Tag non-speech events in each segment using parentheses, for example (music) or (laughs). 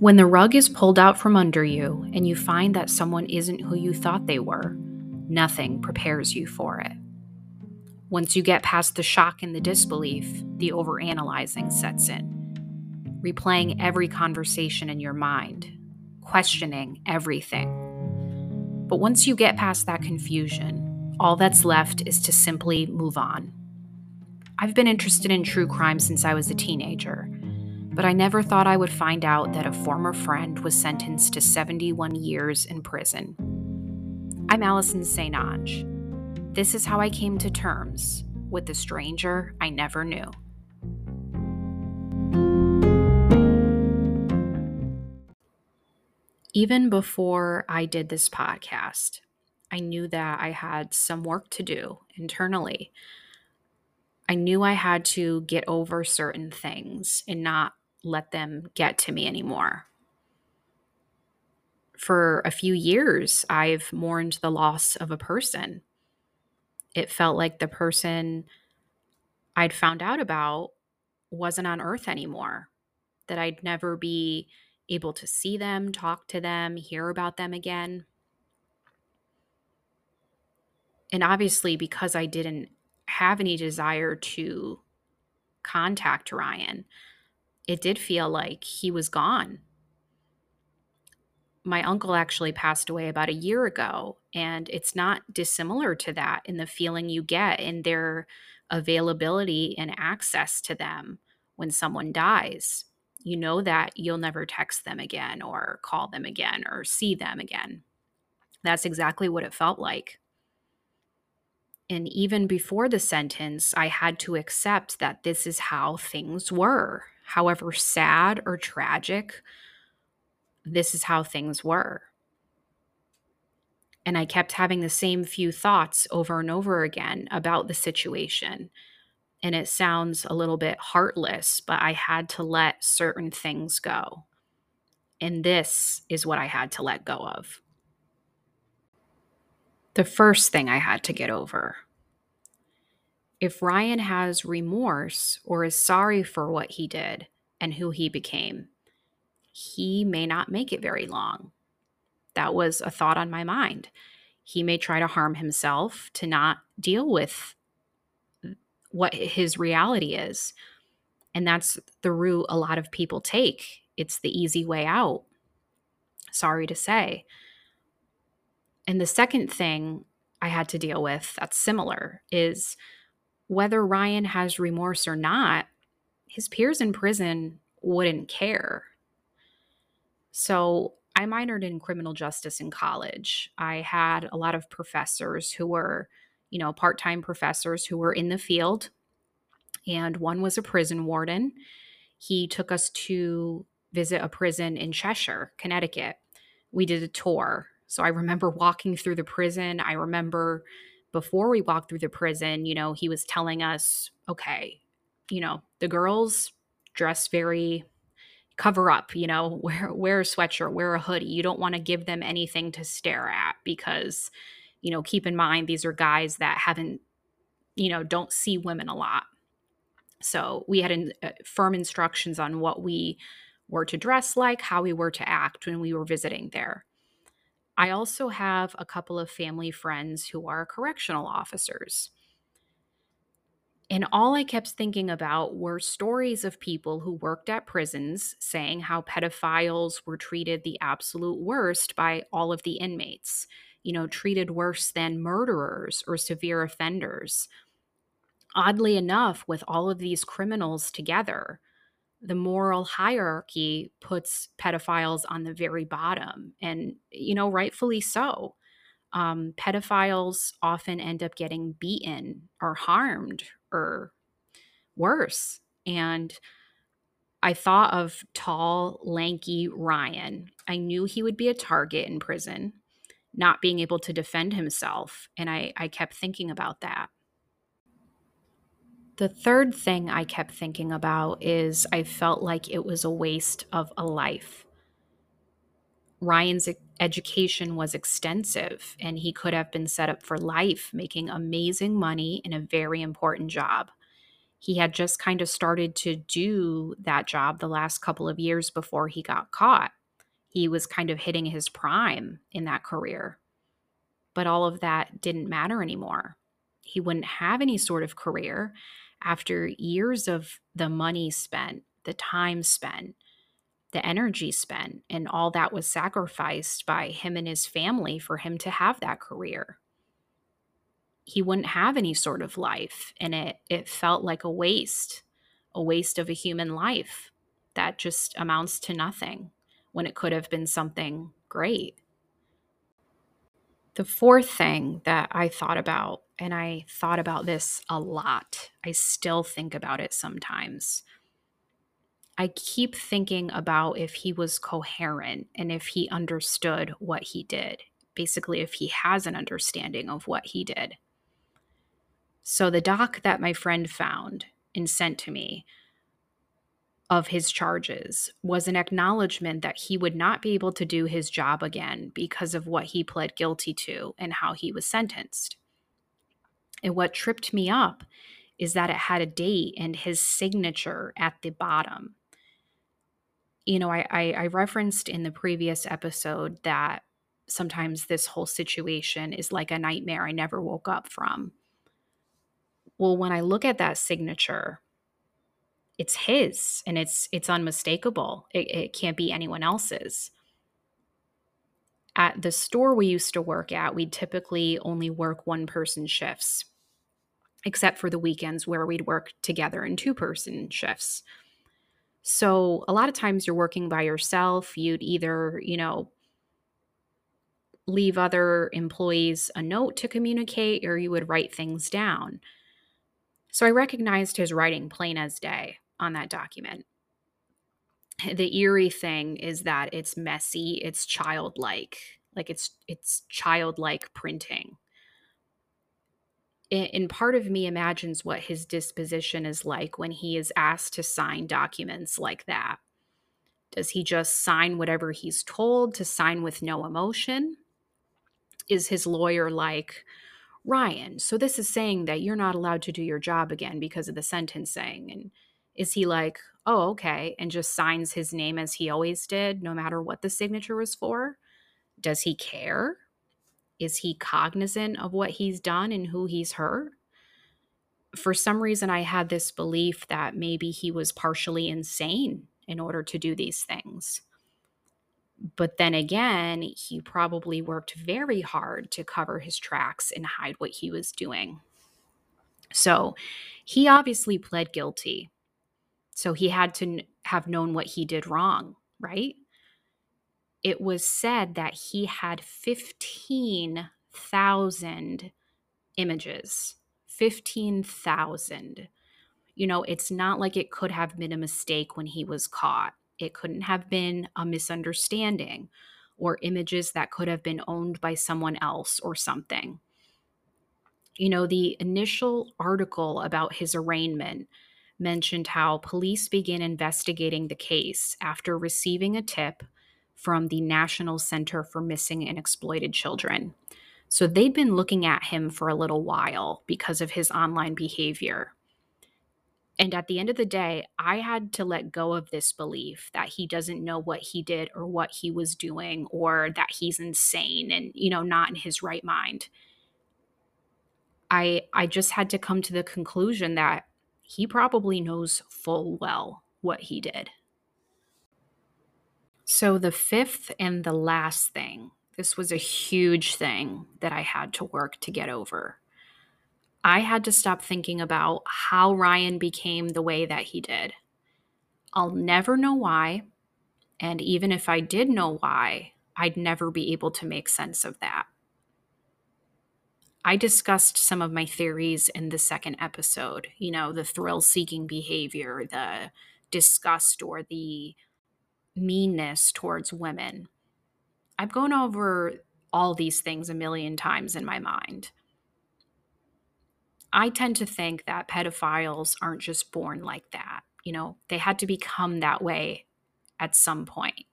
When the rug is pulled out from under you and you find that someone isn't who you thought they were, nothing prepares you for it. Once you get past the shock and the disbelief, the overanalyzing sets in, replaying every conversation in your mind, questioning everything. But once you get past that confusion, all that's left is to simply move on. I've been interested in true crime since I was a teenager, but I never thought I would find out that a former friend was sentenced to 71 years in prison. I'm Alison St. Ange. This is how I came to terms with the stranger I never knew. Even before I did this podcast, I knew that I had some work to do internally. I knew I had to get over certain things and not let them get to me anymore. For a few years, I've mourned the loss of a person it felt like the person I'd found out about wasn't on earth anymore, that I'd never be able to see them, talk to them, hear about them again. And obviously, because I didn't have any desire to contact Ryan, it did feel like he was gone. My uncle actually passed away about a year ago and it's not dissimilar to that in the feeling you get in their availability and access to them when someone dies. You know that you'll never text them again or call them again or see them again. That's exactly what it felt like. And even before the sentence i had to accept that this is how things were however sad or tragic this is how things were. And I kept having the same few thoughts over and over again about the situation. And it sounds a little bit heartless, but I had to let certain things go. And this is what I had to let go of. The first thing I had to get over. If Ryan has remorse or is sorry for what he did and who he became, he may not make it very long. That was a thought on my mind. He may try to harm himself to not deal with what his reality is. And that's the route a lot of people take. It's the easy way out. Sorry to say. And the second thing I had to deal with that's similar is whether Ryan has remorse or not, his peers in prison wouldn't care. So I minored in criminal justice in college. I had a lot of professors who were, you know, part time professors who were in the field. And one was a prison warden. He took us to visit a prison in Cheshire, Connecticut. We did a tour. So I remember walking through the prison. I remember before we walked through the prison, you know, he was telling us, okay, you know, the girls dress very cover up, you know, (laughs) wear wear a sweatshirt, wear a hoodie. You don't want to give them anything to stare at because, you know, keep in mind these are guys that haven't, you know, don't see women a lot. So we had in, uh, firm instructions on what we were to dress like, how we were to act when we were visiting there. I also have a couple of family friends who are correctional officers. And all I kept thinking about were stories of people who worked at prisons saying how pedophiles were treated the absolute worst by all of the inmates, you know, treated worse than murderers or severe offenders. Oddly enough, with all of these criminals together, the moral hierarchy puts pedophiles on the very bottom, and, you know, rightfully so um, pedophiles often end up getting beaten or harmed or worse. And I thought of tall, lanky Ryan. I knew he would be a target in prison, not being able to defend himself. And I, I kept thinking about that. The third thing I kept thinking about is I felt like it was a waste of a life. Ryan's education was extensive and he could have been set up for life, making amazing money in a very important job. He had just kind of started to do that job the last couple of years before he got caught. He was kind of hitting his prime in that career. But all of that didn't matter anymore. He wouldn't have any sort of career after years of the money spent, the time spent, the energy spent, and all that was sacrificed by him and his family for him to have that career he wouldn't have any sort of life and it it felt like a waste a waste of a human life that just amounts to nothing when it could have been something great the fourth thing that i thought about and i thought about this a lot i still think about it sometimes I keep thinking about if he was coherent and if he understood what he did. Basically, if he has an understanding of what he did. So the doc that my friend found and sent to me of his charges was an acknowledgement that he would not be able to do his job again because of what he pled guilty to and how he was sentenced. And what tripped me up is that it had a date and his signature at the bottom. You know, I, I, I referenced in the previous episode that sometimes this whole situation is like a nightmare I never woke up from. Well, when I look at that signature, it's his and it's it's unmistakable. It, it can't be anyone else's. At the store we used to work at, we'd typically only work one person shifts, except for the weekends where we'd work together in two person shifts. So a lot of times you're working by yourself. You'd either, you know, leave other employees a note to communicate or you would write things down. So I recognized his writing plain as day on that document. The eerie thing is that it's messy, it's childlike, like it's it's childlike printing. And part of me imagines what his disposition is like when he is asked to sign documents like that. Does he just sign whatever he's told to sign with no emotion? Is his lawyer like, Ryan, so this is saying that you're not allowed to do your job again because of the sentencing. And is he like, oh, okay, and just signs his name as he always did, no matter what the signature was for? Does he care? Is he cognizant of what he's done and who he's hurt? For some reason, I had this belief that maybe he was partially insane in order to do these things. But then again, he probably worked very hard to cover his tracks and hide what he was doing. So he obviously pled guilty. So he had to have known what he did wrong, right? It was said that he had 15,000 images. 15,000. You know, it's not like it could have been a mistake when he was caught. It couldn't have been a misunderstanding or images that could have been owned by someone else or something. You know, the initial article about his arraignment mentioned how police began investigating the case after receiving a tip from the National Center for Missing and Exploited Children. So they'd been looking at him for a little while because of his online behavior. And at the end of the day, I had to let go of this belief that he doesn't know what he did or what he was doing or that he's insane and, you know, not in his right mind. I I just had to come to the conclusion that he probably knows full well what he did. So the fifth and the last thing, this was a huge thing that I had to work to get over. I had to stop thinking about how Ryan became the way that he did. I'll never know why. And even if I did know why, I'd never be able to make sense of that. I discussed some of my theories in the second episode, you know, the thrill seeking behavior, the disgust or the meanness towards women. I've gone over all these things a million times in my mind. I tend to think that pedophiles aren't just born like that. You know, they had to become that way at some point.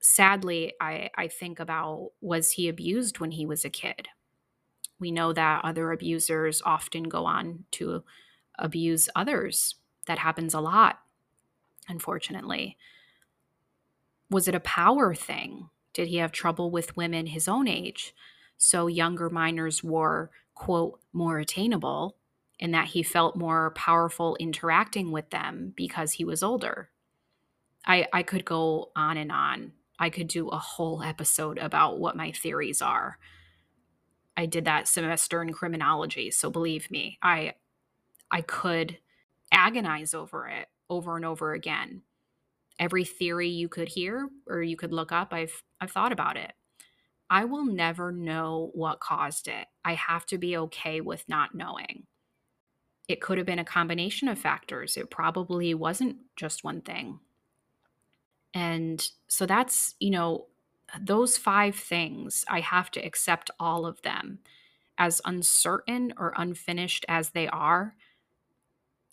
Sadly, I, I think about was he abused when he was a kid? We know that other abusers often go on to abuse others. That happens a lot, unfortunately. Was it a power thing? Did he have trouble with women his own age? So younger minors were, quote, more attainable, and that he felt more powerful interacting with them because he was older. I, I could go on and on. I could do a whole episode about what my theories are. I did that semester in criminology, so believe me, I I could agonize over it over and over again. Every theory you could hear or you could look up, I've I've thought about it. I will never know what caused it. I have to be okay with not knowing. It could have been a combination of factors. It probably wasn't just one thing. And so that's, you know, those five things, I have to accept all of them as uncertain or unfinished as they are.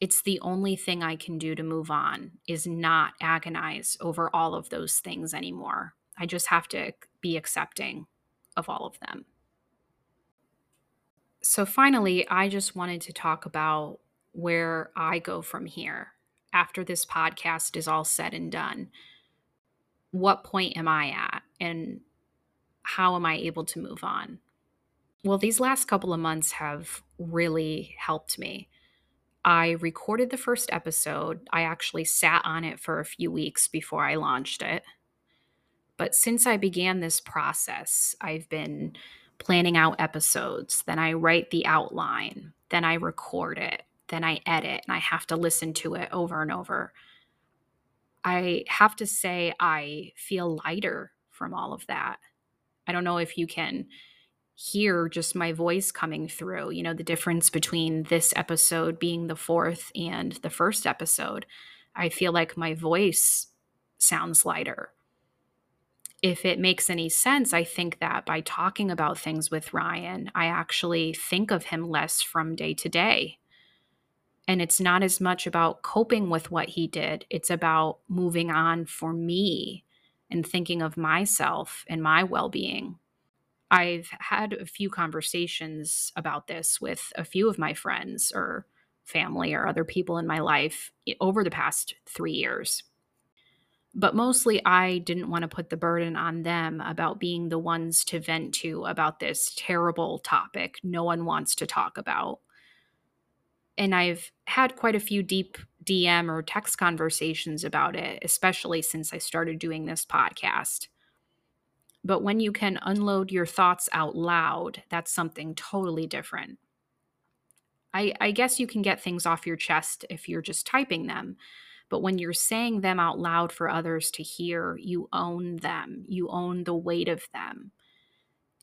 It's the only thing I can do to move on is not agonize over all of those things anymore. I just have to be accepting of all of them. So, finally, I just wanted to talk about where I go from here after this podcast is all said and done what point am I at and how am I able to move on? Well, these last couple of months have really helped me. I recorded the first episode. I actually sat on it for a few weeks before I launched it. But since I began this process, I've been planning out episodes. Then I write the outline. Then I record it. Then I edit and I have to listen to it over and over. I have to say, I feel lighter from all of that. I don't know if you can hear just my voice coming through, you know, the difference between this episode being the fourth and the first episode. I feel like my voice sounds lighter. If it makes any sense, I think that by talking about things with Ryan, I actually think of him less from day to day. And it's not as much about coping with what he did, it's about moving on for me and thinking of myself and my well being. I've had a few conversations about this with a few of my friends or family or other people in my life over the past three years. But mostly, I didn't want to put the burden on them about being the ones to vent to about this terrible topic no one wants to talk about and I've had quite a few deep DM or text conversations about it, especially since I started doing this podcast. But when you can unload your thoughts out loud, that's something totally different. I, I, guess you can get things off your chest if you're just typing them. But when you're saying them out loud for others to hear, you own them, you own the weight of them.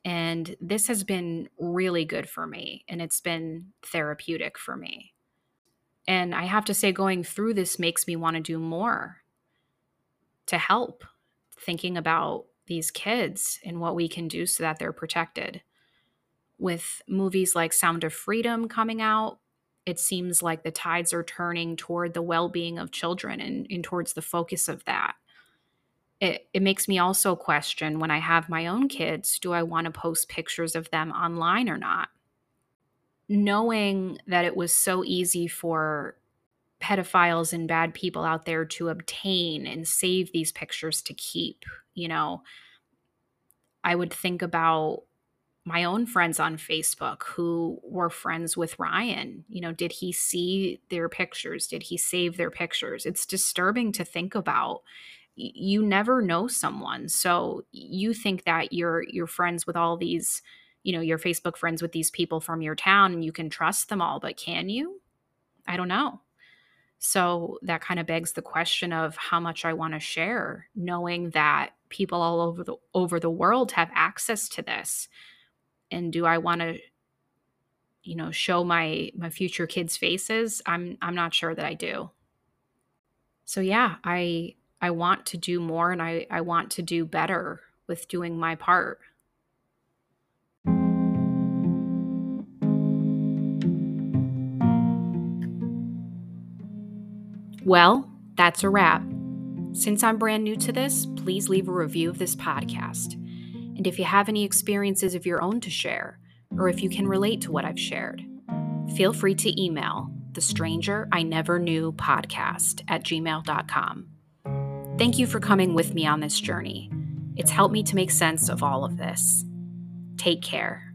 And this has been really good for me and it's been therapeutic for me. And I have to say, going through this makes me want to do more to help, thinking about these kids and what we can do so that they're protected. With movies like Sound of Freedom coming out, it seems like the tides are turning toward the well being of children and, and towards the focus of that it, it makes me also question when I have my own kids do I want to post pictures of them online or not? Knowing that it was so easy for pedophiles and bad people out there to obtain and save these pictures to keep, you know, I would think about my own friends on Facebook who were friends with Ryan. You know, did he see their pictures? Did he save their pictures? It's disturbing to think about you never know someone so you think that you're you're friends with all these you know your facebook friends with these people from your town and you can trust them all but can you? I don't know. So that kind of begs the question of how much i want to share knowing that people all over the over the world have access to this. And do i want to you know show my my future kids faces? I'm i'm not sure that i do. So yeah i I want to do more and I, I want to do better with doing my part. Well, that's a wrap. Since I'm brand new to this, please leave a review of this podcast. And if you have any experiences of your own to share, or if you can relate to what I've shared, feel free to email the stranger I never knew podcast at gmail.com. Thank you for coming with me on this journey. It's helped me to make sense of all of this. Take care.